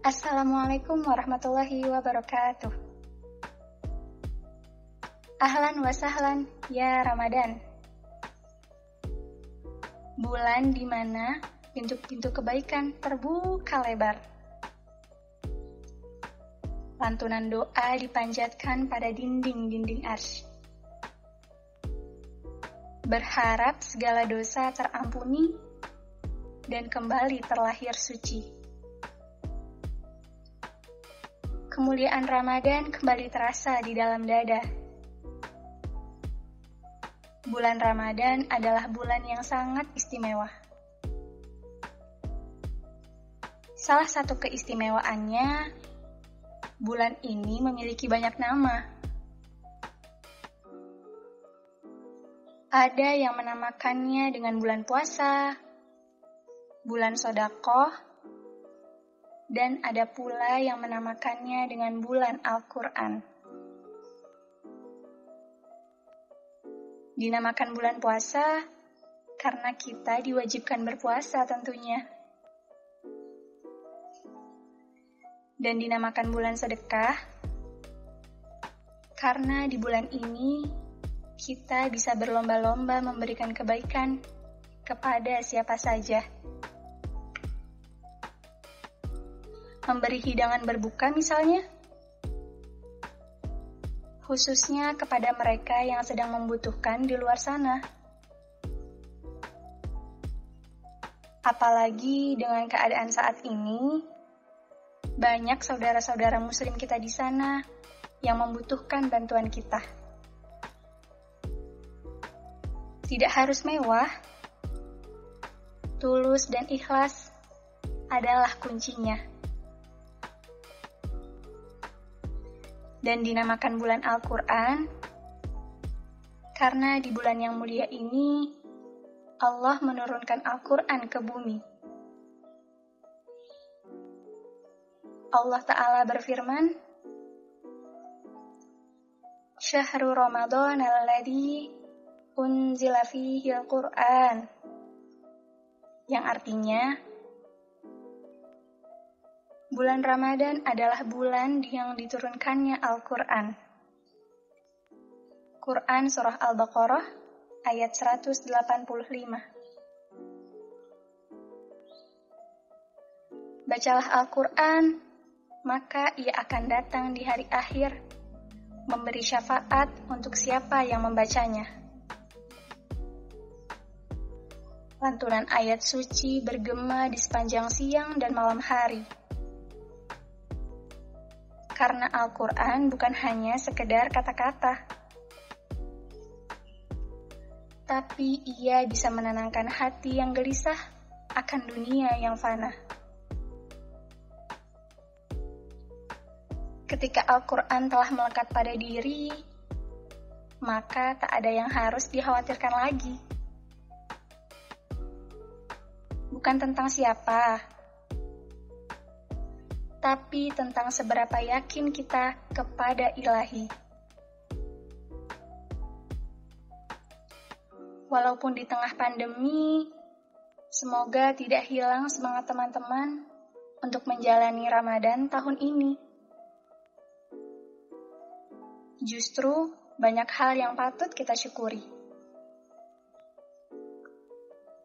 Assalamualaikum warahmatullahi wabarakatuh. Ahlan wa sahlan ya Ramadan. Bulan di mana pintu-pintu kebaikan terbuka lebar. Lantunan doa dipanjatkan pada dinding-dinding arsy. Berharap segala dosa terampuni dan kembali terlahir suci. Kemuliaan Ramadan kembali terasa di dalam dada. Bulan Ramadan adalah bulan yang sangat istimewa. Salah satu keistimewaannya, bulan ini memiliki banyak nama. Ada yang menamakannya dengan bulan puasa, bulan sodakoh, dan ada pula yang menamakannya dengan bulan Al-Quran. Dinamakan bulan puasa karena kita diwajibkan berpuasa tentunya. Dan dinamakan bulan sedekah karena di bulan ini kita bisa berlomba-lomba memberikan kebaikan kepada siapa saja. Memberi hidangan berbuka misalnya? Khususnya kepada mereka yang sedang membutuhkan di luar sana. Apalagi dengan keadaan saat ini, banyak saudara-saudara muslim kita di sana yang membutuhkan bantuan kita. Tidak harus mewah, tulus dan ikhlas adalah kuncinya. Dan dinamakan bulan Al-Quran karena di bulan yang mulia ini Allah menurunkan Al-Quran ke bumi. Allah Ta'ala berfirman, Syahrul Ramadan alladhi unzila fihi al-Quran yang artinya Bulan Ramadan adalah bulan yang diturunkannya Al-Quran. Quran Surah Al-Baqarah ayat 185 Bacalah Al-Quran, maka ia akan datang di hari akhir, memberi syafaat untuk siapa yang membacanya. Lantunan ayat suci bergema di sepanjang siang dan malam hari karena Al-Quran bukan hanya sekedar kata-kata, tapi ia bisa menenangkan hati yang gelisah akan dunia yang fana. Ketika Al-Quran telah melekat pada diri, maka tak ada yang harus dikhawatirkan lagi. Bukan tentang siapa, tapi tentang seberapa yakin kita kepada ilahi. Walaupun di tengah pandemi, semoga tidak hilang semangat teman-teman untuk menjalani Ramadan tahun ini. Justru banyak hal yang patut kita syukuri.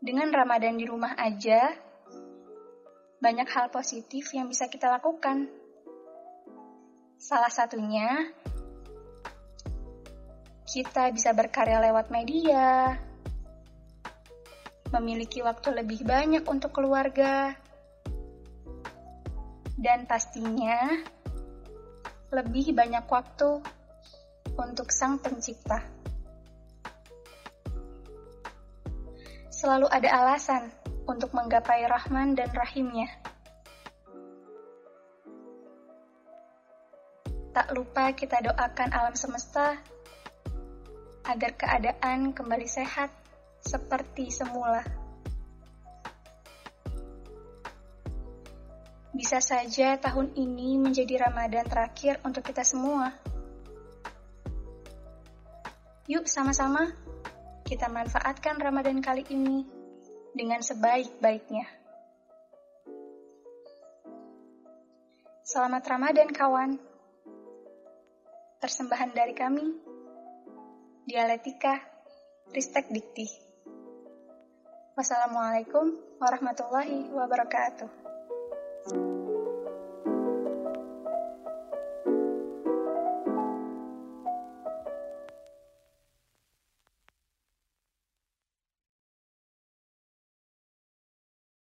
Dengan Ramadan di rumah aja, banyak hal positif yang bisa kita lakukan. Salah satunya, kita bisa berkarya lewat media, memiliki waktu lebih banyak untuk keluarga, dan pastinya lebih banyak waktu untuk Sang Pencipta. Selalu ada alasan untuk menggapai Rahman dan Rahimnya. Tak lupa kita doakan alam semesta agar keadaan kembali sehat seperti semula. Bisa saja tahun ini menjadi Ramadan terakhir untuk kita semua. Yuk sama-sama kita manfaatkan Ramadan kali ini dengan sebaik-baiknya. Selamat Ramadan kawan. Persembahan dari kami, Dialetika, Ristek Dikti. Wassalamualaikum warahmatullahi wabarakatuh.